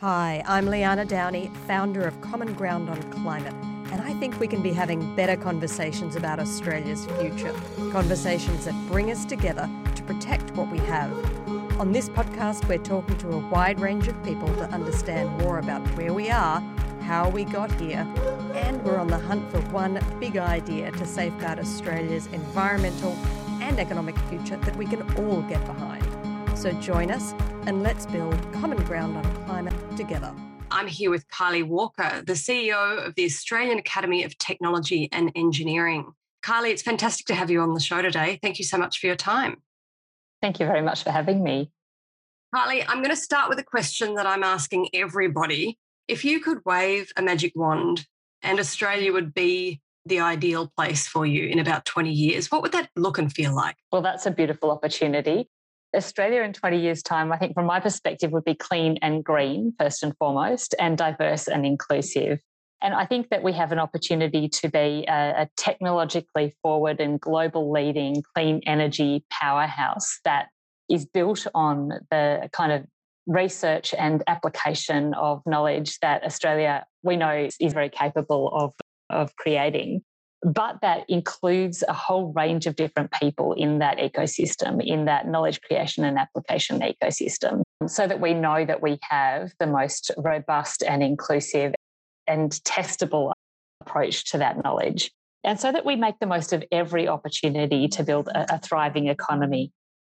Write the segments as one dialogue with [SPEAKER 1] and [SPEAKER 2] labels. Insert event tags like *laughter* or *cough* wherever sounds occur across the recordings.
[SPEAKER 1] Hi, I'm Liana Downey, founder of Common Ground on Climate, and I think we can be having better conversations about Australia's future. Conversations that bring us together to protect what we have. On this podcast, we're talking to a wide range of people to understand more about where we are, how we got here, and we're on the hunt for one big idea to safeguard Australia's environmental and economic future that we can all get behind. So join us and let's build common ground on climate together.
[SPEAKER 2] I'm here with Kylie Walker, the CEO of the Australian Academy of Technology and Engineering. Kylie, it's fantastic to have you on the show today. Thank you so much for your time.
[SPEAKER 3] Thank you very much for having me.
[SPEAKER 2] Kylie, I'm going to start with a question that I'm asking everybody. If you could wave a magic wand and Australia would be the ideal place for you in about 20 years, what would that look and feel like?
[SPEAKER 3] Well, that's a beautiful opportunity. Australia in 20 years' time, I think from my perspective, would be clean and green, first and foremost, and diverse and inclusive. And I think that we have an opportunity to be a, a technologically forward and global leading clean energy powerhouse that is built on the kind of research and application of knowledge that Australia, we know, is very capable of, of creating but that includes a whole range of different people in that ecosystem, in that knowledge creation and application ecosystem, so that we know that we have the most robust and inclusive and testable approach to that knowledge. And so that we make the most of every opportunity to build a, a thriving economy.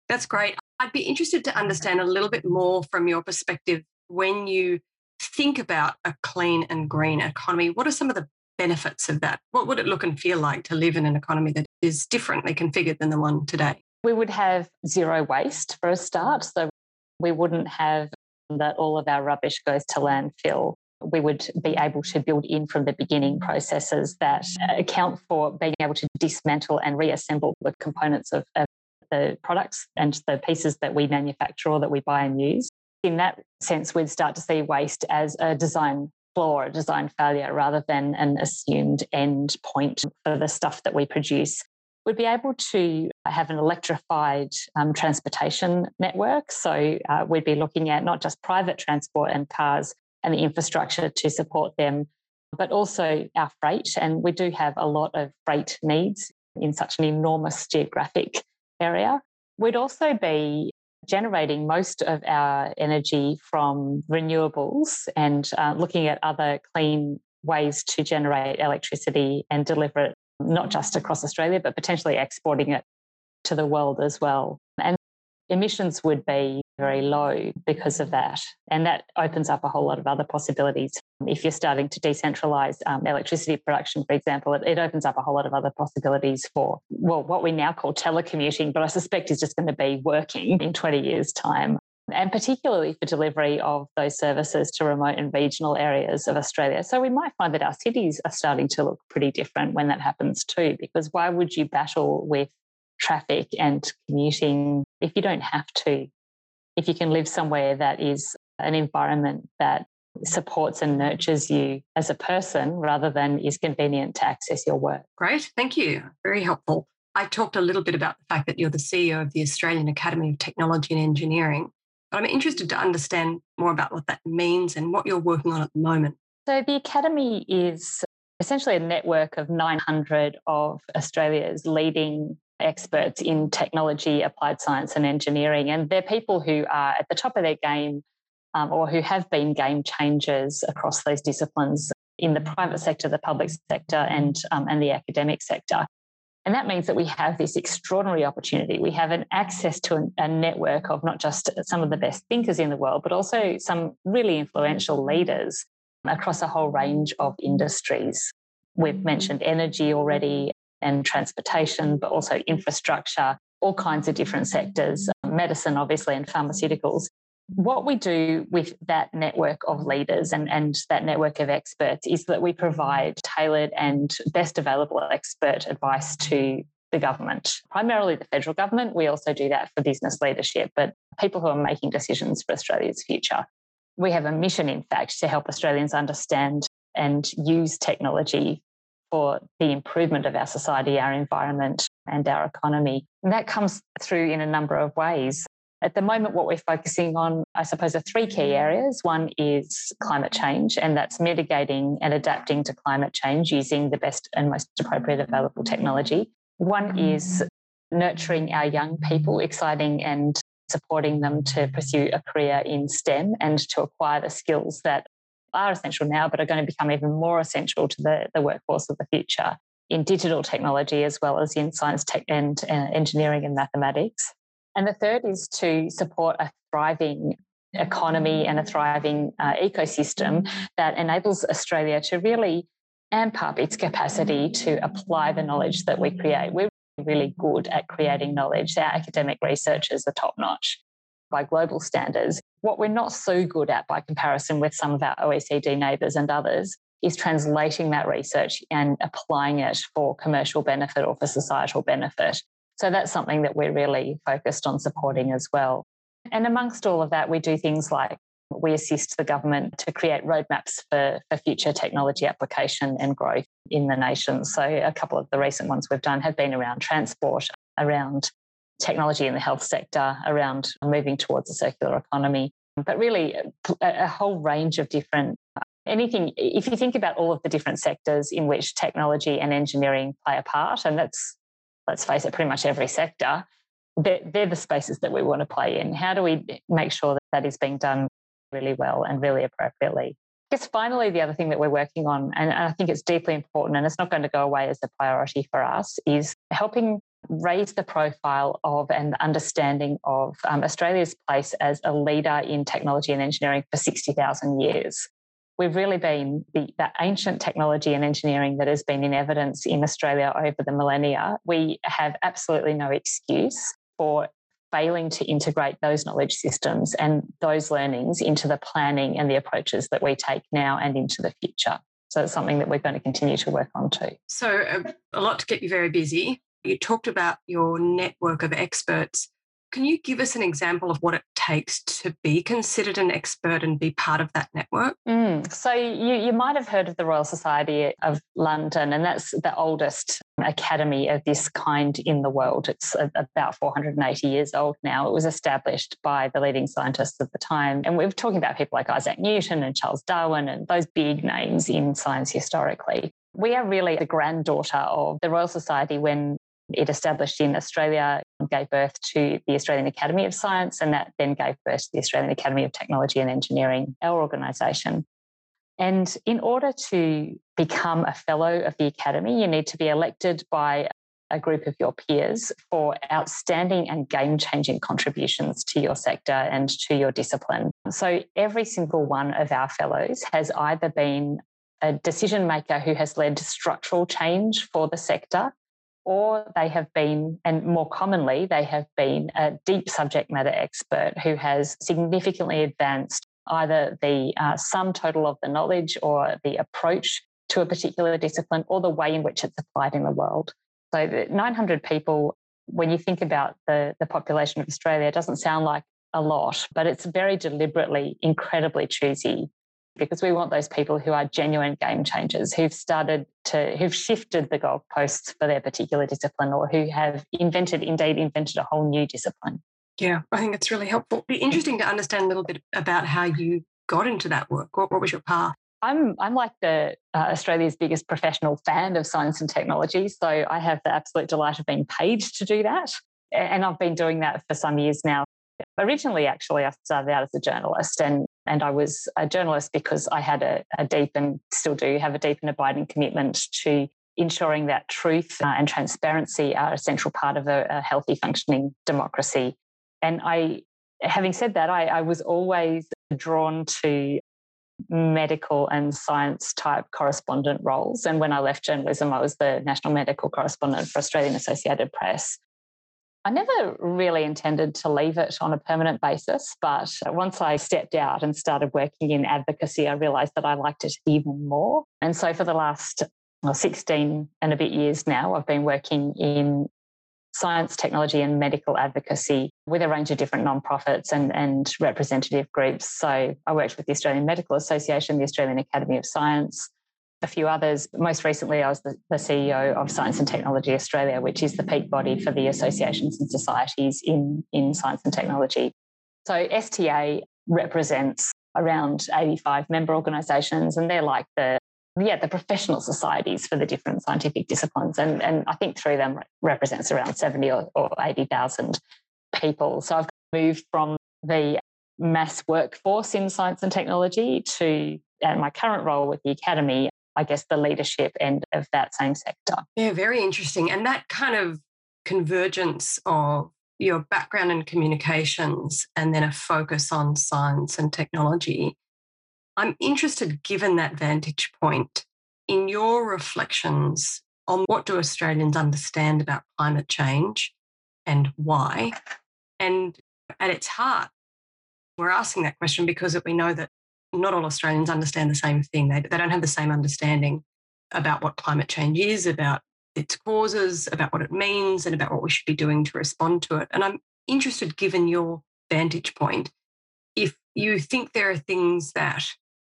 [SPEAKER 2] That's great. I'd be interested to understand a little bit more from your perspective when you think about a clean and green economy. What are some of the benefits of that? What would it look and feel like to live in an economy that is differently configured than the one today?
[SPEAKER 3] We would have zero waste for a start. So we wouldn't have that all of our rubbish goes to landfill. We would be able to build in from the beginning processes that account for being able to dismantle and reassemble the components of, of the products and the pieces that we manufacture or that we buy and use. In that sense, we'd start to see waste as a design or design failure rather than an assumed end point for the stuff that we produce. We'd be able to have an electrified um, transportation network. So uh, we'd be looking at not just private transport and cars and the infrastructure to support them, but also our freight. And we do have a lot of freight needs in such an enormous geographic area. We'd also be generating most of our energy from renewables and uh, looking at other clean ways to generate electricity and deliver it not just across Australia, but potentially exporting it to the world as well. Emissions would be very low because of that. And that opens up a whole lot of other possibilities. If you're starting to decentralize um, electricity production, for example, it, it, opens up a whole lot of other possibilities for, well, what we now call telecommuting, but I suspect is just going to be working in 20 years' time. And particularly for delivery of those services to remote and regional areas of Australia. So we might find that our cities are starting to look pretty different when that happens too, because why would you battle with traffic and commuting if you don't have to? if you can live somewhere that is an environment that supports and nurtures you as a person rather than is convenient to access your work.
[SPEAKER 2] Great, thank you. Very helpful. I talked a little bit about the fact that you're the CEO of the Australian Academy of Technology and Engineering, but I'm interested to understand more about what that means and what you're working on at the moment.
[SPEAKER 3] So, the Academy is essentially a network of 900 of Australia's leading experts in technology, applied science, and engineering. And they're people who are at the top of their game um, or who have been game changers across those disciplines in the private sector, the public sector, and, um, and the academic sector. And that means that we have this extraordinary opportunity. We have an access to a, a network of not just some of the best thinkers in the world, but also some really influential leaders across a whole range of industries. We've mentioned energy already, and transportation, but also infrastructure, all kinds of different sectors, medicine, obviously, and pharmaceuticals. What we do with that network of leaders and, and that network of experts is that we provide tailored and best available expert advice to the government, primarily the federal government. We also do that for business leadership, but people who are making decisions for Australia's future. We have a mission, in fact, to help Australians understand and use technology for the improvement of our society, our environment, and our economy. And that comes through in a number of ways. At the moment, what we're focusing on, I suppose, are three key areas. One is climate change, and that's mitigating and adapting to climate change using the best and most appropriate available technology. One is nurturing our young people, exciting and supporting them to pursue a career in STEM and to acquire the skills that are essential now, but are going to become even more essential to the, the workforce of the future in digital technology as well as in science tech and uh, engineering and mathematics. And the third is to support a thriving economy and a thriving uh, ecosystem that enables Australia to really amp up its capacity to apply the knowledge that we create. We're really good at creating knowledge. Our academic researchers are top notch by global standards. What we're not so good at by comparison with some of our OECD neighbours and others is translating that research and applying it for commercial benefit or for societal benefit. So that's something that we're really focused on supporting as well. And amongst all of that, we do things like we assist the government to create roadmaps for, for future technology application and growth in the nation. So, a couple of the recent ones we've done have been around transport, around technology in the health sector, around moving towards a circular economy, but really a, whole range of different uh, anything if you think about all of the different sectors in which technology and engineering play a part and that's let's face it pretty much every sector they're, they're, the spaces that we want to play in. How do we make sure that that is being done really well and really appropriately? I guess finally the other thing that we're working on and i think it's deeply important and it's not going to go away as a priority for us is helping raise the profile of and the understanding of um, australia's place as a leader in technology and engineering for 60000 years we've really been the, that ancient technology and engineering that has been in evidence in Australia over the millennia. We have absolutely no excuse for failing to integrate those knowledge systems and those learnings into the planning and the approaches that we take now and into the future. So it's something that we're going to continue to work on too.
[SPEAKER 2] So, uh, a lot to get you very busy. You talked about your network of experts. Can you give us an example of what it takes to be considered an expert and be part of that network?
[SPEAKER 3] Mm. So, you, you might have heard of the Royal Society of London, and that's the oldest academy of this kind in the world. It's about 480 years old now. It was established by the leading scientists of the time. And we're talking about people like Isaac Newton and Charles Darwin and those big names in science historically. We are really the granddaughter of the Royal Society when it established in Australia, gave birth to the Australian Academy of Science, and that then gave birth to the Australian Academy of Technology and Engineering, our organisation. And in order to become a fellow of the Academy, you need to be elected by a group of your peers for outstanding and game changing contributions to your sector and to your discipline. So every single one of our fellows has either been a decision maker who has led structural change for the sector or they have been, and more commonly, they have been a deep subject matter expert who has significantly advanced either the uh, sum total of the knowledge or the approach to a particular discipline or the way in which it's applied in the world. So, 900 people, when you think about the, the population of Australia, doesn't sound like a lot, but it's very deliberately incredibly choosy because we want those people who are genuine game changers, who've started to, who've shifted the goalposts for their particular discipline or who have invented, indeed, invented a whole new discipline.
[SPEAKER 2] Yeah, I think it's really helpful. It'd be interesting to understand a little bit about how you got into that work. What, what was your path?
[SPEAKER 3] I'm I'm like the uh, Australia's biggest professional fan of science and technology, so I have the absolute delight of being paid to do that, and I've been doing that for some years now. Originally, actually, I started out as a journalist, and and I was a journalist because I had a, a deep and still do have a deep and abiding commitment to ensuring that truth uh, and transparency are a central part of a, a, healthy, functioning democracy. And I, having said that, I, I was always drawn to medical and science type correspondent roles. And when I left journalism, I was the national medical correspondent for Australian Associated Press. I never really intended to leave it on a permanent basis, but once I stepped out and started working in advocacy, I realized that I liked it even more. And so for the last well, 16 and a bit years now, I've been working in science, technology, and medical advocacy with a range of different nonprofits and, and representative groups. So I worked with the Australian Medical Association, the Australian Academy of Science, a few others. Most recently, I was the, the, CEO of Science and Technology Australia, which is the peak body for the associations and societies in, in science and technology. So STA represents around 85 member organisations, and they're like the yeah the professional societies for the different scientific disciplines, and and I think through them represents around 70 or, or 80,000 people. So I've moved from the mass workforce in science and technology to and my current role with the academy I guess, the leadership end of that same sector.
[SPEAKER 2] Yeah, very interesting. And that kind of convergence of your background in communications and then a focus on science and technology. I'm interested, given that vantage point, in your reflections on what do Australians understand about climate change and why. And at its heart, we're asking that question because we know that not all Australians understand the same thing. They, they don't have the same understanding about what climate change is, about its causes, about what it means, and about what we should be doing to respond to it. And I'm interested, given your vantage point, if you think there are things that,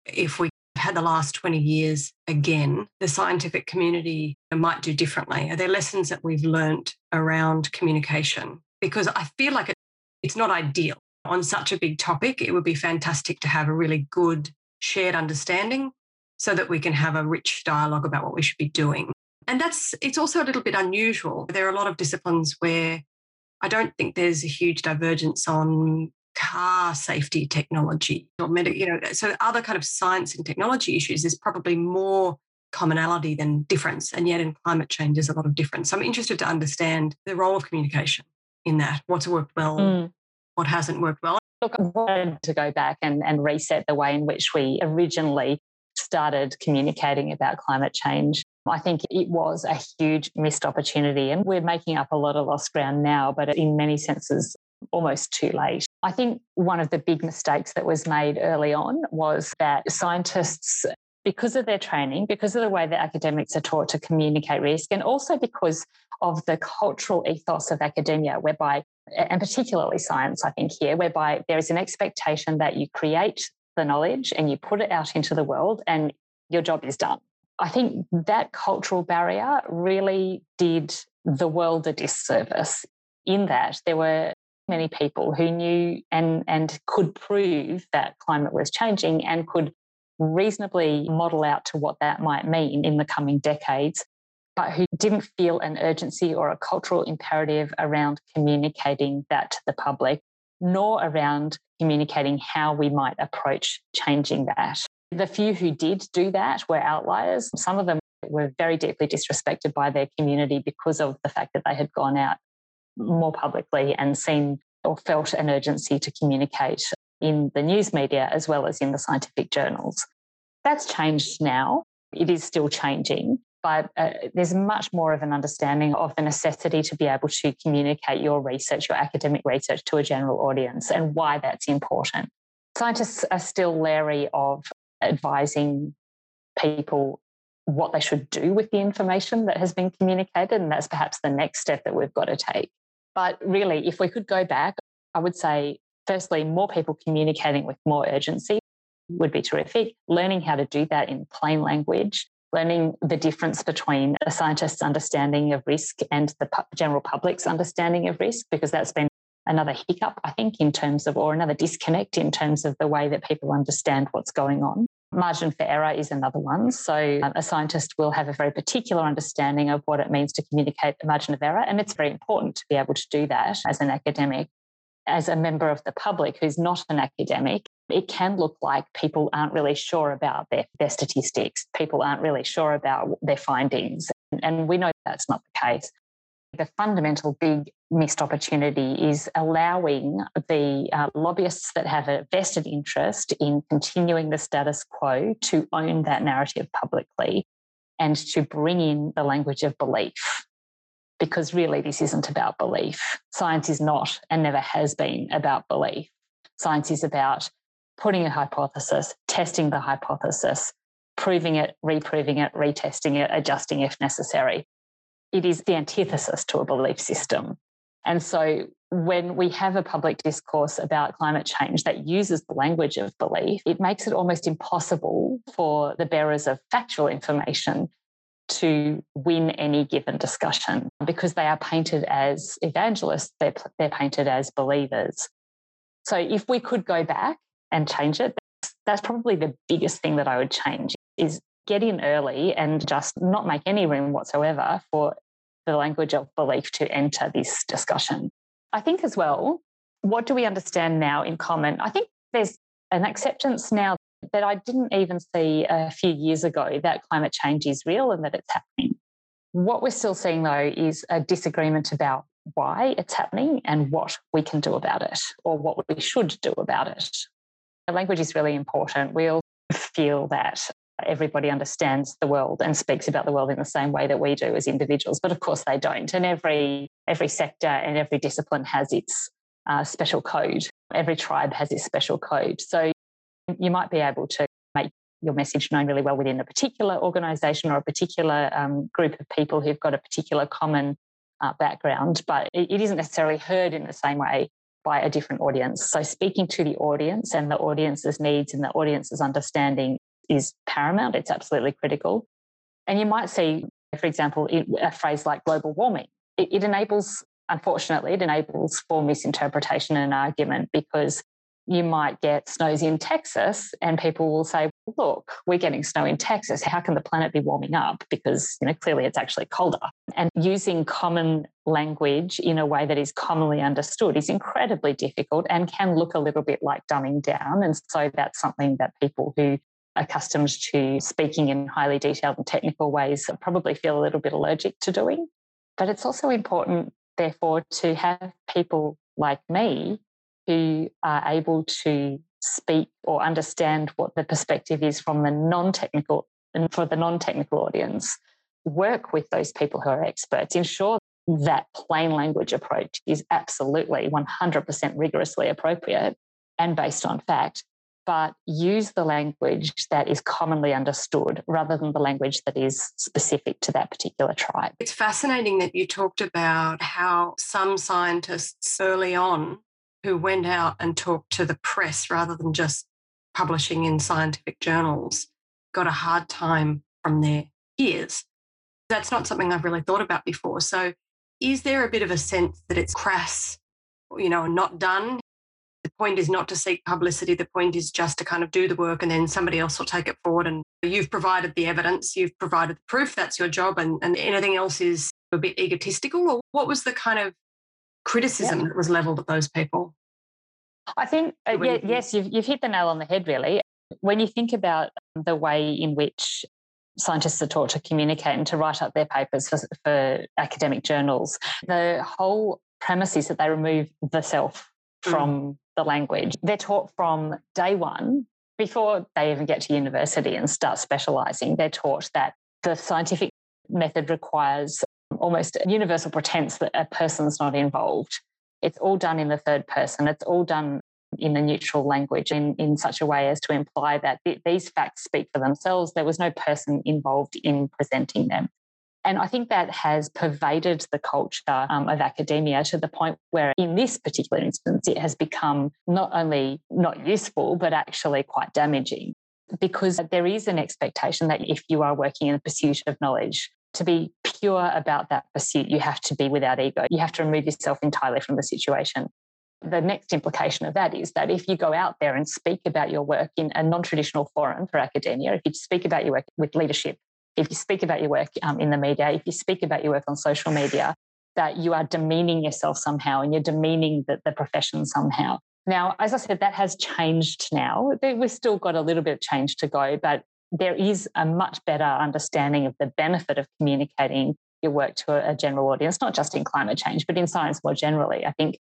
[SPEAKER 2] if we had the last 20 years again, the scientific community might do differently. Are there lessons that we've learned around communication? Because I feel like it, it's not ideal on such a big topic, it would be fantastic to have a really good shared understanding so that we can have a rich dialogue about what we should be doing. And that's it's also a little bit unusual. There are a lot of disciplines where I don't think there's a huge divergence on car safety technology or med- you know so other kind of science and technology issues is probably more commonality than difference and yet in climate change there's a lot of difference so i'm interested to understand the role of communication in that what's worked well mm what hasn't worked well.
[SPEAKER 3] Look, I wanted to go back and, and reset the way in which we originally started communicating about climate change. I think it was a huge missed opportunity, and we're making up a lot of lost ground now, but in many senses, almost too late. I think one of the big mistakes that was made early on was that scientists, because of their training, because of the way that academics are taught to communicate risk, and also because of the cultural ethos of academia, whereby and particularly science, I think, here, whereby there is an expectation that you create the knowledge and you put it out into the world and your job is done. I think that cultural barrier really did the world a disservice in that there were many people who knew and, and could prove that climate was changing and could reasonably model out to what that might mean in the coming decades but who didn't feel an urgency or a cultural imperative around communicating that to the public, nor around communicating how we might approach changing that. The few who did do that were outliers. Some of them were very deeply disrespected by their community because of the fact that they had gone out more publicly and seen or felt an urgency to communicate in the news media as well as in the scientific journals. That's changed now. It is still changing but uh, there's much more of an understanding of the necessity to be able to communicate your research, your academic research to a general audience and why that's important. Scientists are still leery of advising people what they should do with the information that has been communicated. And that's perhaps the next step that we've got to take. But really, if we could go back, I would say, firstly, more people communicating with more urgency would be terrific. Learning how to do that in plain language learning the difference between a scientist's understanding of risk and the general public's understanding of risk, because that's been another hiccup, I think, in terms of, or another disconnect in terms of the way that people understand what's going on. Margin for error is another one. So, um, a scientist will have a very particular understanding of what it means to communicate a margin of error. And it's very important to be able to do that as an academic. As a member of the public who's not an academic, it can look like people aren't really sure about their, their statistics. People aren't really sure about their findings. And we know that's not the case. The fundamental big missed opportunity is allowing the uh, lobbyists that have a vested interest in continuing the status quo to own that narrative publicly and to bring in the language of belief. Because really, this isn't about belief. Science is not and never has been about belief. Science is about putting a hypothesis, testing the hypothesis, proving it, reproving it, retesting it, adjusting if necessary. It is the antithesis to a belief system. And so when we have a public discourse about climate change that uses the language of belief, it makes it almost impossible for the bearers of factual information to win any given discussion because they are painted as evangelists, they're, they're painted as believers. So if we could go back and change it, that's, that's probably the biggest thing that I would change is get in early and just not make any room whatsoever for the language of belief to enter this discussion. I think as well, what do we understand now in common? I think there's an acceptance now that I didn't even see a few years ago that climate change is real and that it's happening. What we're still seeing though is a disagreement about why it's happening and what we can do about it or what we should do about it. Language is really important. We all feel that everybody understands the world and speaks about the world in the same way that we do as individuals, but of course they don't. And every every sector and every discipline has its uh, special code. Every tribe has its special code. So you might be able to make your message known really well within a particular organization or a particular um, group of people who've got a particular common uh, background, but it, it isn't necessarily heard in the same way by a different audience. So, speaking to the audience and the audience's needs and the audience's understanding is paramount. It's absolutely critical. And you might see, for example, a phrase like global warming. It, it enables, unfortunately, it enables for misinterpretation and argument because you might get snows in Texas and people will say, look, we're getting snow in Texas. How can the planet be warming up? Because, you know, clearly it's actually colder. And using common language in a way that is commonly understood is incredibly difficult and can look a little bit like dumbing down. And so that's something that people who are accustomed to speaking in highly detailed and technical ways probably feel a little bit allergic to doing. But it's also important, therefore, to have people like me who are able to speak or understand what the perspective is from the non-technical and for the non-technical audience work with those people who are experts ensure that plain language approach is absolutely 100% rigorously appropriate and based on fact but use the language that is commonly understood rather than the language that is specific to that particular tribe.
[SPEAKER 2] It's fascinating that you talked about how some scientists early on who went out and talked to the press rather than just publishing in scientific journals got a hard time from their peers. That's not something I've really thought about before. So, is there a bit of a sense that it's crass, you know, not done? The point is not to seek publicity. The point is just to kind of do the work and then somebody else will take it forward. And you've provided the evidence, you've provided the proof, that's your job. And, and anything else is a bit egotistical. Or what was the kind of criticism yeah. that was leveled at those people?
[SPEAKER 3] I think, uh, yeah, yes, you've, you've hit the nail on the head, really. When you think about the way in which scientists are taught to communicate and to write up their papers for, for academic journals, the whole premise is that they remove the self mm. from mm. the language. They're taught from day one, before they even get to university and start specializing, they're taught that the scientific method requires almost a universal pretense that a person's not involved. It's all done in the third person. It's all done in a neutral language in, in such a way as to imply that th- these facts speak for themselves. There was no person involved in presenting them. And I think that has pervaded the culture um, of academia to the point where, in this particular instance, it has become not only not useful, but actually quite damaging. Because there is an expectation that if you are working in the pursuit of knowledge, to be pure about that pursuit, you have to be without ego. You have to remove yourself entirely from the situation. The next implication of that is that if you go out there and speak about your work in a non traditional forum for academia, if you speak about your work with leadership, if you speak about your work um, in the media, if you speak about your work on social media, that you are demeaning yourself somehow and you're demeaning the, the profession somehow. Now, as I said, that has changed now. We've still got a little bit of change to go, but there is a much better understanding of the benefit of communicating your work to a, general audience, not just in climate change, but in science more generally. I think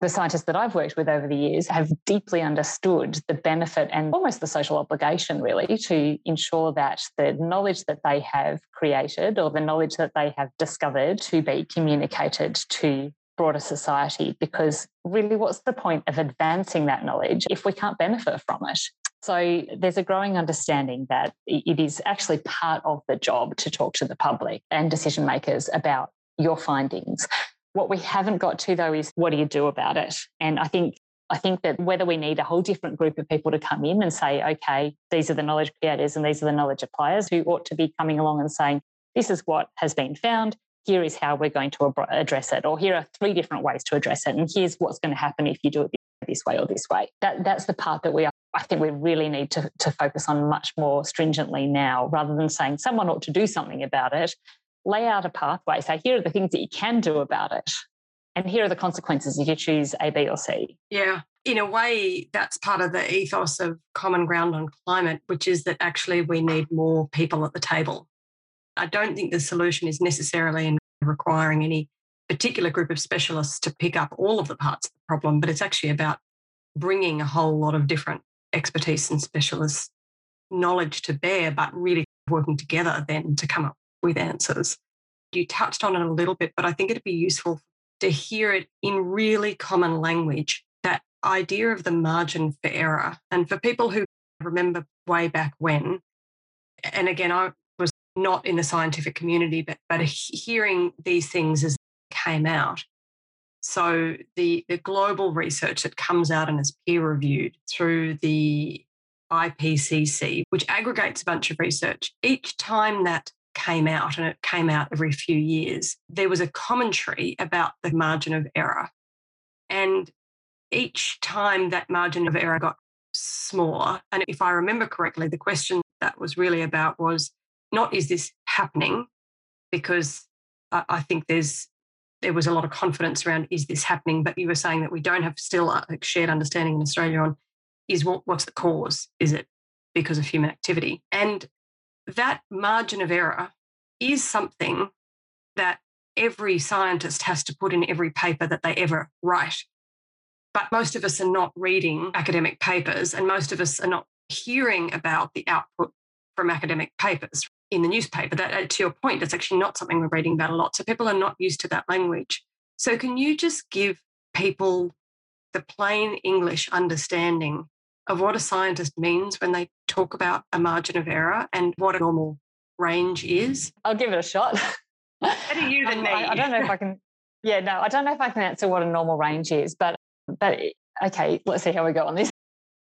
[SPEAKER 3] the scientists that I've worked with over the years have deeply understood the benefit and almost the social obligation, really, to ensure that the knowledge that they have created or the knowledge that they have discovered to be communicated to broader society. Because really, what's the point of advancing that knowledge if we can't benefit from it? So there's a growing understanding that it is actually part of the job to talk to the public and decision makers about your findings. What we haven't got to though is what do you do about it? And I think I think that whether we need a whole different group of people to come in and say, okay, these are the knowledge creators and these are the knowledge appliers who ought to be coming along and saying, this is what has been found. Here is how we're going to address it, or here are three different ways to address it, and here's what's going to happen if you do it this way or this way. That, that's the part that we are, I think we really need to, to focus on much more stringently now, rather than saying someone ought to do something about it. Lay out a pathway, say, here are the things that you can do about it. And here are the consequences if you choose A, B, or C.
[SPEAKER 2] Yeah. In a way, that's part of the ethos of Common Ground on Climate, which is that actually we need more people at the table. I don't think the solution is necessarily in requiring any particular group of specialists to pick up all of the parts of the problem, but it's actually about bringing a whole lot of different expertise and specialist knowledge to bear, but really working together then to come up with answers. You touched on it a little bit, but I think it'd be useful to hear it in really common language that idea of the margin for error. And for people who remember way back when, and again, I was not in the scientific community, but, but hearing these things as came out. So the, the global research that comes out and is peer reviewed through the IPCC, which aggregates a bunch of research, each time that came out, and it came out every few years, there was a commentary about the margin of error. And each time that margin of error got smaller, and if I remember correctly, the question that was really about was not is this happening, because I think there's there was a lot of confidence around is this happening, but you were saying that we don't have still a shared understanding in Australia on is what, what's the cause? Is it because of human activity? And that margin of error is something that every scientist has to put in every paper that they ever write. But most of us are not reading academic papers, and most of us are not hearing about the output from academic papers in the newspaper. That, to your point, that's actually not something we're reading about a lot. So people are not used to that language. So, can you just give people the plain English understanding of what a scientist means when they talk about a margin of error and what a normal range is?
[SPEAKER 3] I'll give it a shot.
[SPEAKER 2] Better you than me. *laughs*
[SPEAKER 3] I, I don't know if I can. Yeah, no, I don't know if I can answer what a normal range is, but but okay, let's see how we go on this.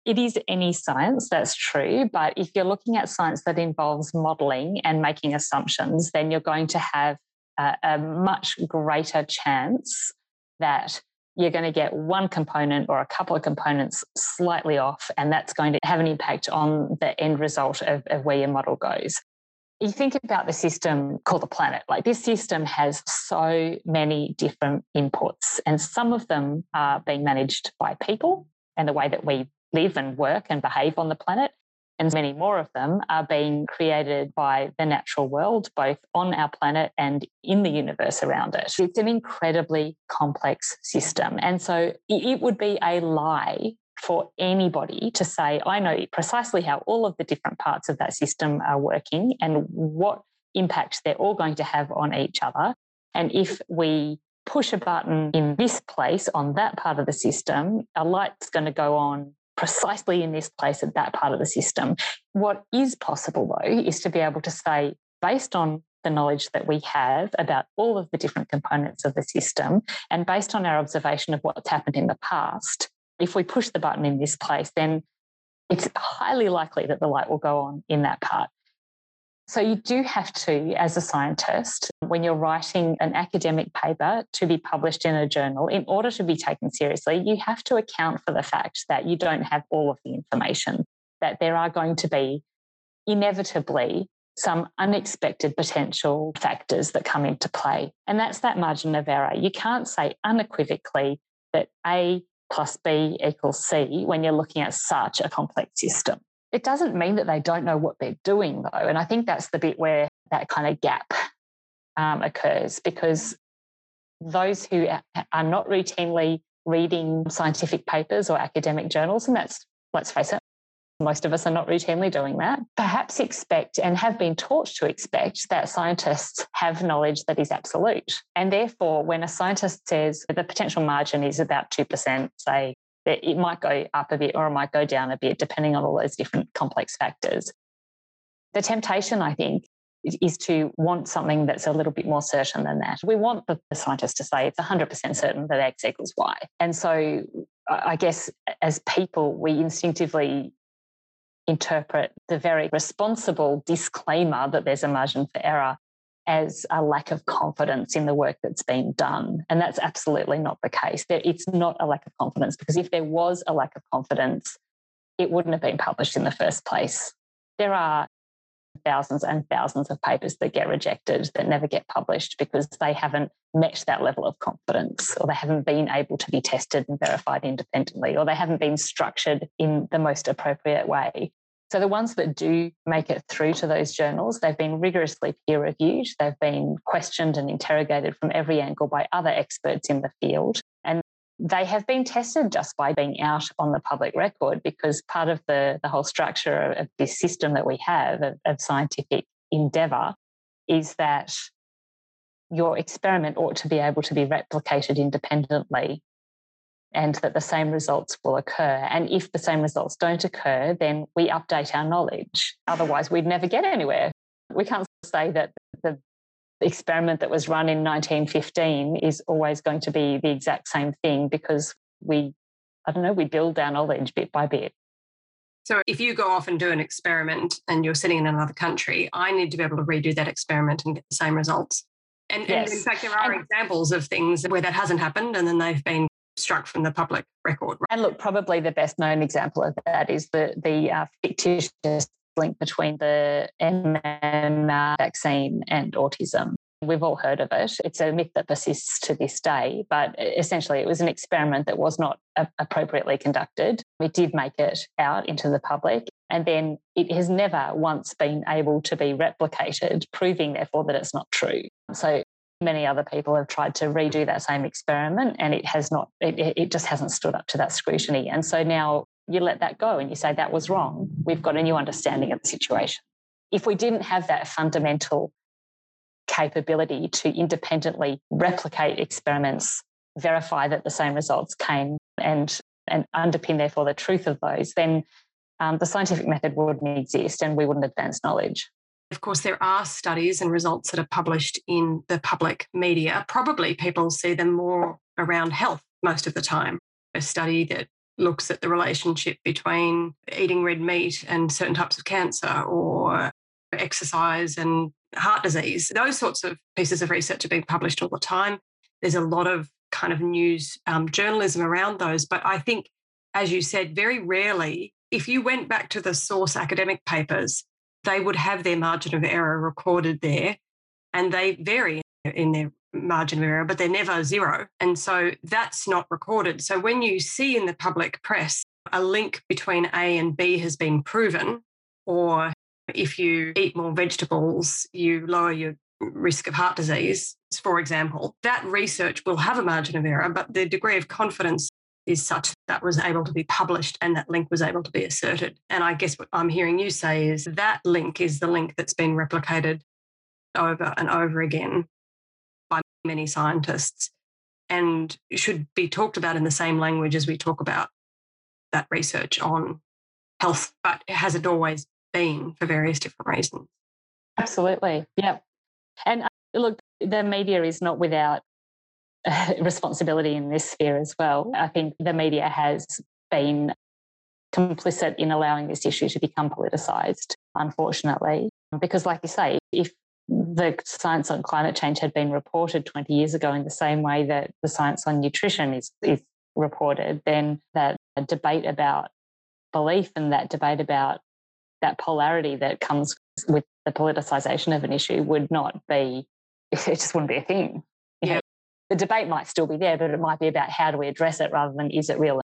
[SPEAKER 3] It is any science, that's true. But if you're looking at science that involves modeling and making assumptions, then you're going to have a, a much greater chance that you're going to get one component or a couple of components slightly off, and that's going to have an impact on the end result of, of where your model goes. You think about the system called the planet, like this system has so many different inputs, and some of them are being managed by people and the way that we live and work and behave on the planet and many more of them are being created by the natural world, both on our planet and in the universe around it. It's an incredibly complex system. And so it would be a lie for anybody to say, I know precisely how all of the different parts of that system are working and what impact they're all going to have on each other. And if we push a button in this place on that part of the system, a light's going to go on precisely in this place at that part of the system. What is possible, though, is to be able to say, based on the knowledge that we have about all of the different components of the system, and based on our observation of what's happened in the past, if we push the button in this place, then it's highly likely that the light will go on in that part. So, you do have to, as a scientist, when you're writing an academic paper to be published in a journal, in order to be taken seriously, you have to account for the fact that you don't have all of the information, that there are going to be inevitably some unexpected potential factors that come into play. And that's that margin of error. You can't say unequivocally that A plus B equals C when you're looking at such a complex system. It doesn't mean that they don't know what they're doing, though. And I think that's the bit where that kind of gap um, occurs because those who are not routinely reading scientific papers or academic journals, and that's, let's face it, most of us are not routinely doing that, perhaps expect and have been taught to expect that scientists have knowledge that is absolute. And therefore, when a scientist says the potential margin is about 2%, say it might go up a bit or it might go down a bit, depending on all those different complex factors. The temptation, I think, is to want something that's a little bit more certain than that. We want the, scientist to say it's 100% certain that X equals Y. And so I guess as people, we instinctively interpret the very responsible disclaimer that there's a margin for error as a lack of confidence in the work that's been done. And that's absolutely not the case. It's not a lack of confidence because if there was a lack of confidence, it wouldn't have been published in the first place. There are thousands and thousands of papers that get rejected that never get published because they haven't met that level of confidence or they haven't been able to be tested and verified independently or they haven't been structured in the most appropriate way. So the ones that do make it through to those journals, they've been rigorously peer reviewed, they've been questioned and interrogated from every angle by other experts in the field. And they have been tested just by being out on the public record because part of the, the whole structure of this system that we have of, of scientific endeavour is that your experiment ought to be able to be replicated independently and that the same results will occur. And if the same results don't occur, then we update our knowledge. Otherwise, we'd never get anywhere. We can't say that the experiment that was run in 1915 is always going to be the exact same thing because we, I don't know, we build our knowledge bit by bit.
[SPEAKER 2] So if you go off and do an experiment and you're sitting in another country, I need to be able to redo that experiment and get the same results. And, yes. and in fact, there are and, examples of things where that hasn't happened and then they've been struck from the public record.
[SPEAKER 3] And look, probably the best known example of that is the the uh, fictitious link between the MMR vaccine and autism. We've all heard of it. It's a myth that persists to this day, but essentially it was an experiment that was not appropriately conducted. It did make it out into the public, and then it has never once been able to be replicated, proving therefore that it's not true. So many other people have tried to redo that same experiment and it has not it, it just hasn't stood up to that scrutiny. And so now you let that go and you say that was wrong. We've got a new understanding of the situation. If we didn't have that fundamental capability to independently replicate experiments verify that the same results came and and underpin therefore the truth of those then um, the scientific method wouldn't exist and we wouldn't advance knowledge
[SPEAKER 2] of course, there are studies and results that are published in the public media. Probably people see them more around health most of the time. A study that looks at the relationship between eating red meat and certain types of cancer or exercise and heart disease. Those sorts of pieces of research are being published all the time. There's a lot of kind of news um, journalism around those. But I think, as you said, very rarely, if you went back to the source academic papers, they would have their margin of error recorded there and they vary in their margin of error, but they're never zero. And so that's not recorded. So when you see in the public press a link between A and B has been proven, or if you eat more vegetables, you lower your risk of heart disease, for example, that research will have a margin of error, but the degree of confidence is such that was able to be published and that link was able to be asserted. And I guess what I'm hearing you say is that link is the link that's been replicated over and over again by many scientists and should be talked about in the same language as we talk about that research on health, but it hasn't always been for various different reasons.
[SPEAKER 3] Absolutely. Yeah. And uh, look, the media is not without *laughs* responsibility in this sphere as well. I think the media has been complicit in allowing this issue to become politicised, unfortunately. Because, like you say, if the science on climate change had been reported 20 years ago in the same way that the science on nutrition is, is reported, then that debate about belief and that debate about that polarity that comes with the politicisation of an issue would not be, *laughs* it just wouldn't be a thing. The debate might still be there, but it might be about how do we address it rather than is it real?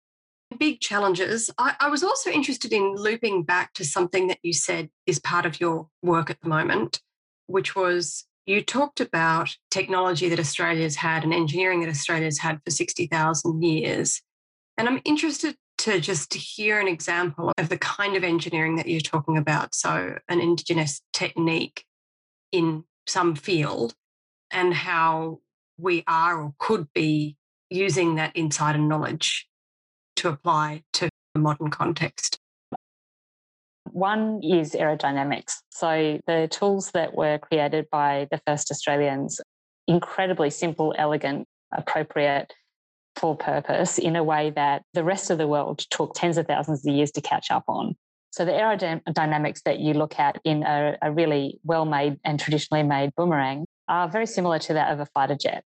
[SPEAKER 2] Big challenges. I, I, was also interested in looping back to something that you said is part of your work at the moment, which was you talked about technology that Australia's had and engineering that Australia's had for 60,000 years. And I'm interested to just hear an example of the kind of engineering that you're talking about. So, an Indigenous technique in some field and how we are or could be using that insider knowledge to apply to a modern context?
[SPEAKER 3] One is aerodynamics. So the tools that were created by the first Australians, incredibly simple, elegant, appropriate for purpose in a way that the rest of the world took tens of thousands of years to catch up on. So the aerodynamics that you look at in a, a really well made and traditionally made boomerang are very similar to that of a fighter jet.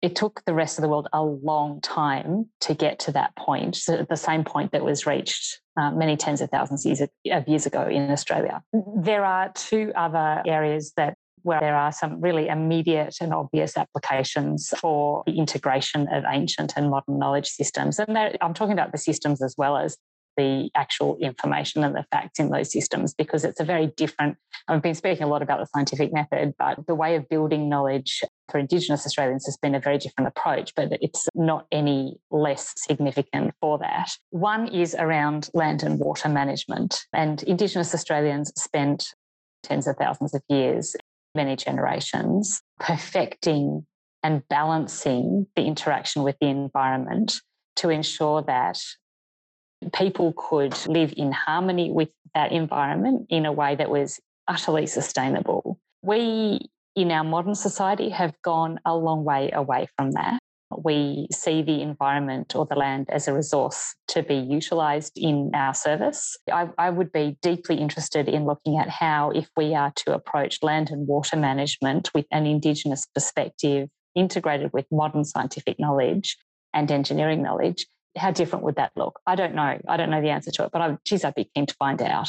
[SPEAKER 3] It took the rest of the world a long time to get to that point, so the same point that was reached uh, many tens of thousands of years ago in Australia. There are two other areas that where there are some really immediate and obvious applications for the integration of ancient and modern knowledge systems. And I'm talking about the systems as well as the actual information and the facts in those systems because it's a very different. I've been speaking a lot about the scientific method, but the way of building knowledge for Indigenous Australians has been a very different approach, but it's not any less significant for that. One is around land and water management, and Indigenous Australians spent tens of thousands of years many generations, perfecting and balancing the interaction with the environment to ensure that people could live in harmony with that environment in a way that was utterly sustainable. We in our modern society have gone a long way away from that we see the environment or the land as a resource to be utilised in our service. I, I, would be deeply interested in looking at how, if we are to approach land and water management with an Indigenous perspective integrated with modern scientific knowledge and engineering knowledge, how different would that look? I don't know. I don't know the answer to it, but I, geez, I'd be keen to find out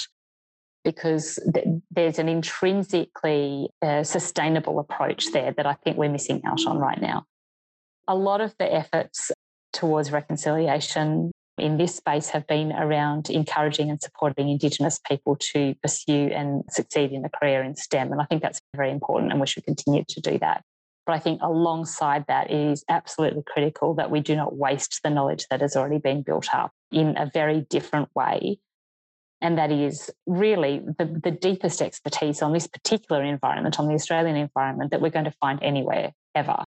[SPEAKER 3] because th- there's an intrinsically uh, sustainable approach there that I think we're missing out on right now a lot of the efforts towards reconciliation in this space have been around encouraging and supporting Indigenous people to pursue and succeed in a career in STEM. And I think that's very important and we should continue to do that. But I think alongside that, it is absolutely critical that we do not waste the knowledge that has already been built up in a very different way. And that is really the, the deepest expertise on this particular environment, on the Australian environment, that we're going to find anywhere ever.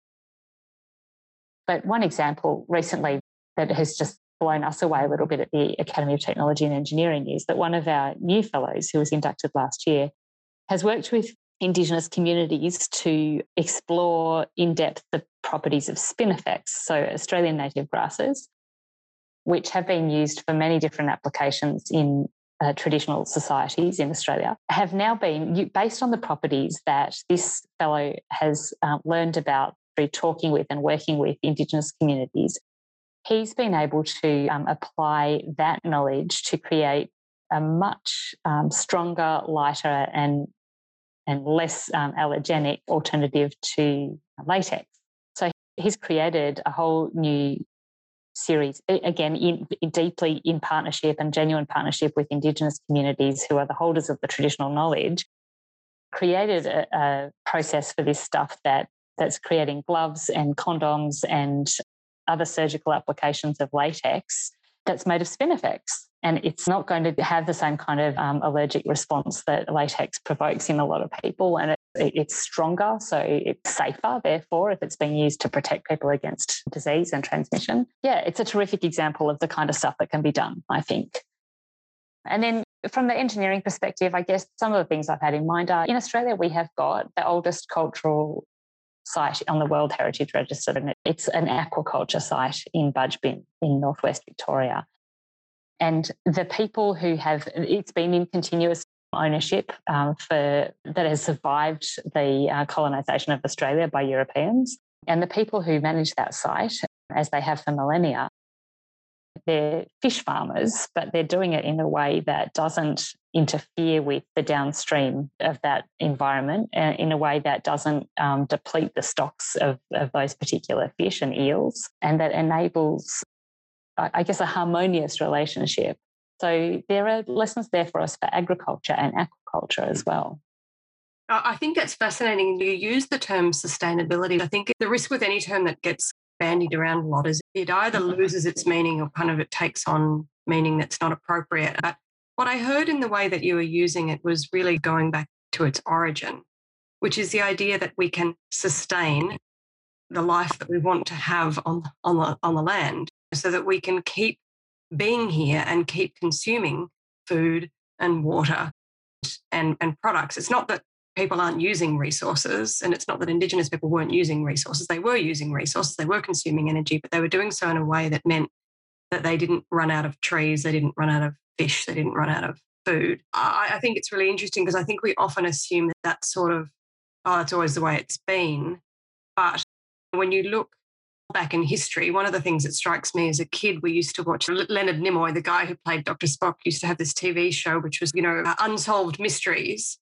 [SPEAKER 3] But one example recently that has just blown us away a little bit at the Academy of Technology and Engineering is that one of our new fellows who was inducted last year has worked with Indigenous communities to explore in depth the properties of spinifex, so Australian native grasses, which have been used for many different applications in uh, traditional societies in Australia, have now been based on the properties that this fellow has uh, learned about through talking with and working with Indigenous communities, he's been able to um, apply that knowledge to create a much um, stronger, lighter, and and less um, allergenic alternative to latex. So he's created a whole new series again in, deeply in partnership and genuine partnership with indigenous communities who are the holders of the traditional knowledge created a, a process for this stuff that that's creating gloves and condoms and other surgical applications of latex that's made of spinifex. And it's not going to have the same kind of um, allergic response that latex provokes in a lot of people. And it, it, it's stronger, so it's safer, therefore, if it's being used to protect people against disease and transmission. Yeah, it's a terrific example of the kind of stuff that can be done, I think. And then from the engineering perspective, I guess some of the things I've had in mind are in Australia, we have got the oldest cultural site on the World Heritage Register, and it's an aquaculture site in Budj Bim in northwest Victoria. And the people who have it's been in continuous ownership um, for that has survived the uh, colonisation of Australia by Europeans, and the people who manage that site, as they have for millennia, they're fish farmers, but they're doing it in a way that doesn't interfere with the downstream of that environment uh, in a way that doesn't um, deplete the stocks of, of those particular fish and eels, and that enables, I guess, a harmonious relationship. So there are lessons there for us for agriculture and aquaculture as well.
[SPEAKER 2] I think that's fascinating. You use the term sustainability. I think the risk with any term that gets bandied around a lot is it either *laughs* loses its meaning or kind of it takes on meaning that's not appropriate. But what I heard in the way that you were using it was really going back to its origin, which is the idea that we can sustain the life that we want to have on, on, the, on the land so that we can keep being here and keep consuming food and water and, and products. It's not that people aren't using resources. And it's not that Indigenous people weren't using resources. They were using resources, they were consuming energy, but they were doing so in a way that meant that they didn't run out of trees, they didn't run out of fish, they didn't run out of food. I, I think it's really interesting because I think we often assume that that sort of oh, it's always the way it's been. But when you look back in history, one of the things that strikes me as a kid, we used to watch Leonard Nimoy, the guy who played Dr. Spock, used to have this TV show, which was, you know, uh, unsolved mysteries.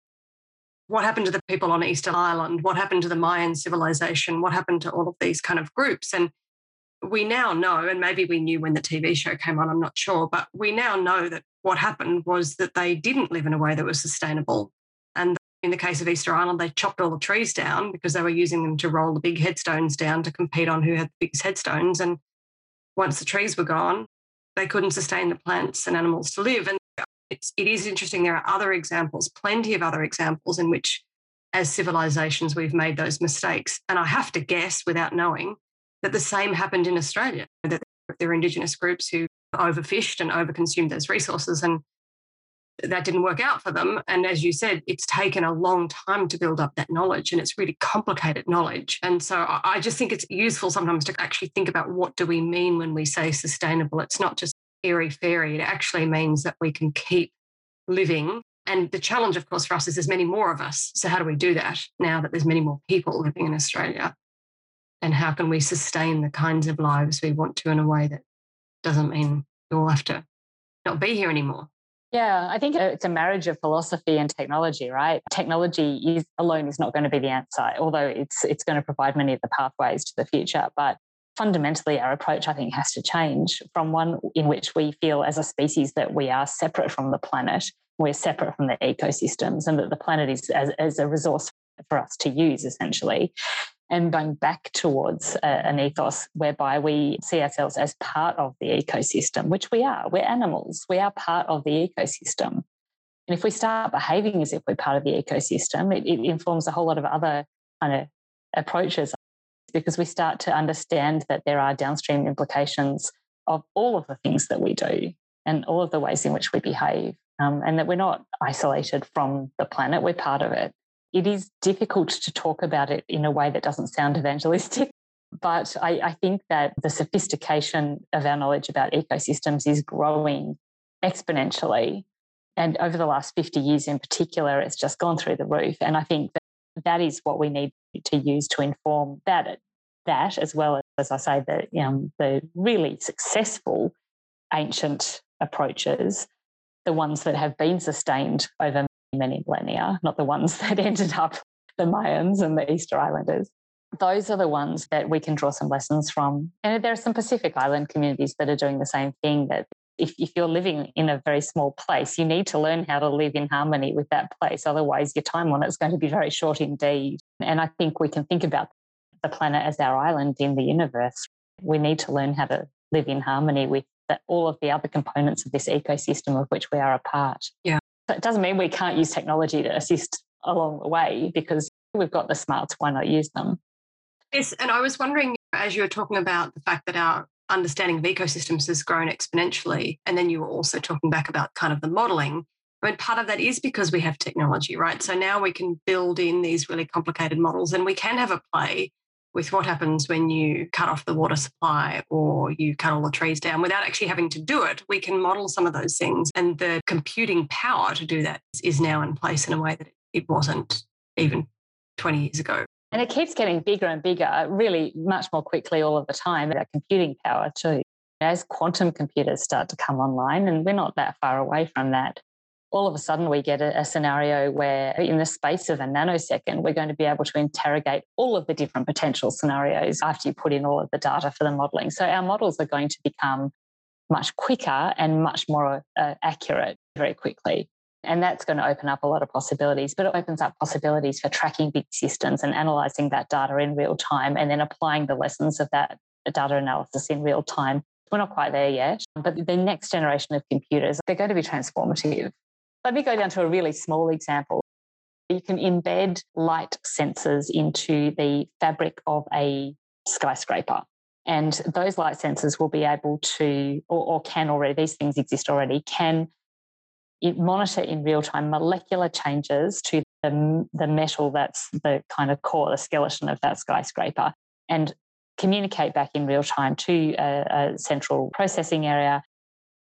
[SPEAKER 2] What happened to the people on Easter Island? What happened to the Mayan civilization? What happened to all of these kind of groups? And we now know, and maybe we knew when the TV show came on, I'm not sure, but we now know that what happened was that they didn't live in a way that was sustainable. In the case of Easter Island, they chopped all the trees down because they were using them to roll the big headstones down to compete on who had the biggest headstones. And once the trees were gone, they couldn't sustain the plants and animals to live. And it's, it is interesting. There are other examples, plenty of other examples in which, as civilizations, we've made those mistakes. And I have to guess, without knowing, that the same happened in Australia. That there are Indigenous groups who overfished and overconsumed those resources, and that didn't work out for them. And as you said, it's taken a long time to build up that knowledge and it's really complicated knowledge. And so I just think it's useful sometimes to actually think about what do we mean when we say sustainable? It's not just airy fairy. It actually means that we can keep living. And the challenge, of course, for us is there's many more of us. So how do we do that now that there's many more people living in Australia? And how can we sustain the kinds of lives we want to in a way that doesn't mean we all have to not be here anymore?
[SPEAKER 3] Yeah, I think it's a marriage of philosophy and technology, right? Technology is alone is not going to be the answer, although it's it's going to provide many of the pathways to the future. But fundamentally, our approach, I think, has to change from one in which we feel as a species that we are separate from the planet, we're separate from the ecosystems, and that the planet is as, as a resource for us to use, essentially, and going back towards a, an ethos whereby we see ourselves as part of the ecosystem, which we are. We're animals, we are part of the ecosystem. And if we start behaving as if we're part of the ecosystem, it, it informs a whole lot of other kind of approaches because we start to understand that there are downstream implications of all of the things that we do and all of the ways in which we behave, um, and that we're not isolated from the planet, we're part of it it is difficult to talk about it in a way that doesn't sound *laughs* evangelistic. But I, I, think that the sophistication of our knowledge about ecosystems is growing exponentially. And over the last 50 years in particular, it's just gone through the roof. And I think that that is what we need to use to inform that, that as well as, as I say, the, um, the really successful ancient approaches, the ones that have been sustained over many millennia, not the ones *laughs* that ended up the Mayans and the Easter Islanders. Those are the ones that we can draw some lessons from. And there are some Pacific Island communities that are doing the same thing that if, if you're living in a very small place, you need to learn how to live in harmony with that place. Otherwise, your time on it is going to be very short indeed. And I think we can think about the planet as our island in the universe. We need to learn how to live in harmony with all of the other components of this ecosystem of which we are a part.
[SPEAKER 2] Yeah.
[SPEAKER 3] So it doesn't mean we can't use technology to assist along the way because we've got the smarts, why not use them?
[SPEAKER 2] Yes, and I was wondering as you were talking about the fact that our understanding of ecosystems has grown exponentially, and then you were also talking back about kind of the modeling. I mean, part of that is because we have technology, right? So now we can build in these really complicated models and we can have a play with what happens when you cut off the water supply or you cut all the trees down without actually having to do it. We can model some of those things. And the computing power to do that is now in place in a way that it wasn't even 20 years ago.
[SPEAKER 3] And it keeps getting bigger and bigger, really much more quickly all of the time. That computing power, too. As quantum computers start to come online, and we're not that far away from that, all of a sudden we get a, a, scenario where in the space of a nanosecond we're going to be able to interrogate all of the different potential scenarios after you put in all of the data for the modeling. So our models are going to become much quicker and much more uh, accurate very quickly. And that's going to open up a lot of possibilities but it opens up possibilities for tracking big systems and analyzing that data in real time and then applying the lessons of that data analysis in real time. We're not quite there yet, but the next generation of computers, they're going to be transformative. Let me go down to a really small example. You can embed light sensors into the fabric of a skyscraper. And those light sensors will be able to, or, or can already, these things exist already, can monitor in real time molecular changes to the, the metal that's the kind of core, the skeleton of that skyscraper, and communicate back in real time to a, a central processing area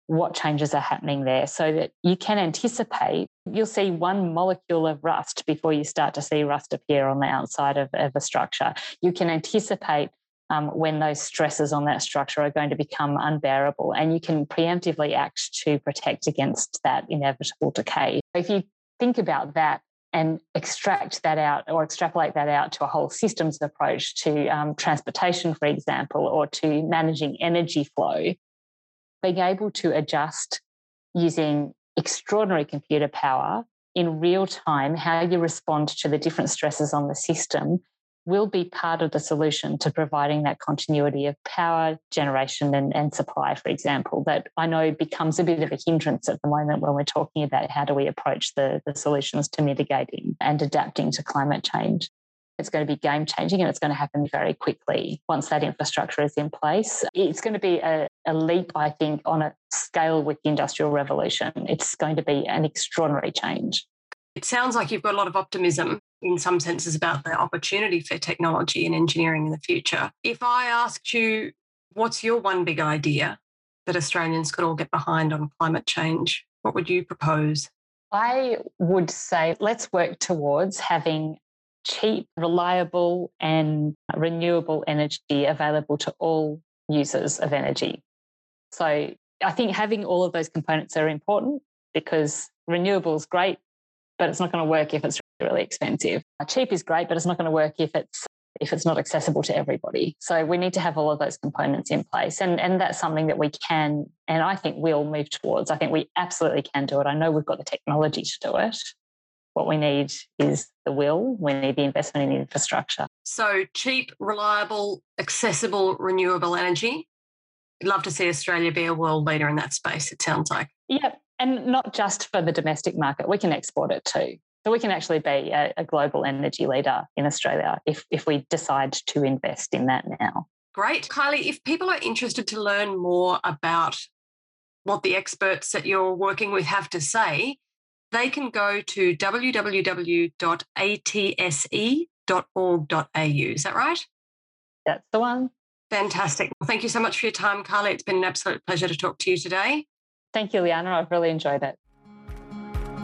[SPEAKER 3] what changes are happening there so that you can anticipate. You'll see one molecule of rust before you start to see rust appear on the outside of, of a structure. You can anticipate um, when those stresses on that structure are going to become unbearable, and you can preemptively act to protect against that inevitable decay. If you think about that and extract that out or extrapolate that out to a whole systems approach to um, transportation, for example, or to managing energy flow, being able to adjust using extraordinary computer power in real time how you respond to the different stresses on the system will be part of the solution to providing that continuity of power generation and, and supply, for example, that I know becomes a bit of a hindrance at the moment when we're talking about how do we approach the, the solutions to mitigating and adapting to climate change. It's going to be game changing and it's going to happen very quickly once that infrastructure is in place. It's going to be a, a leap, I think, on a scale with the Industrial Revolution. It's going to be an extraordinary change.
[SPEAKER 2] It sounds like you've got a lot of optimism in some senses about the opportunity for technology and engineering in the future. If I asked you, what's your one big idea that Australians could all get behind on climate change, what would you propose?
[SPEAKER 3] I would say let's work towards having cheap, reliable, and renewable energy available to all users of energy. So I think having all of those components are important because renewables great, but it's not going to work if it's really expensive. Uh, cheap is great, but it's not going to work if it's if it's not accessible to everybody. So we need to have all of those components in place. And, and that's something that we can, and I think we'll move towards. I think we absolutely can do it. I know we've got the technology to do it. What we need is the will, we need the investment in the infrastructure.
[SPEAKER 2] So, cheap, reliable, accessible, renewable energy. Love to see Australia be a world leader in that space, it sounds like.
[SPEAKER 3] Yep. And not just for the domestic market, we can export it too. So we can actually be a, a, global energy leader in Australia if, if we decide to invest in that now.
[SPEAKER 2] Great. Kylie, if people are interested to learn more about what the experts that you're working with have to say, they can go to www.atse.org.au. Is that right?
[SPEAKER 3] That's the one.
[SPEAKER 2] Fantastic. Well, thank you so much for your time, Carly. It's been an absolute pleasure to talk to you today.
[SPEAKER 3] Thank you, Liana. I've really enjoyed it.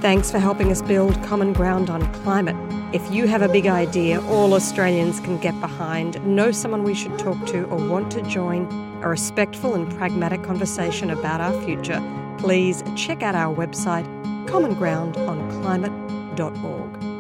[SPEAKER 1] Thanks for helping us build common ground on climate. If you have a big idea all Australians can get behind, know someone we should talk to, or want to join a respectful and pragmatic conversation about our future, please check out our website commongroundonclimate.org.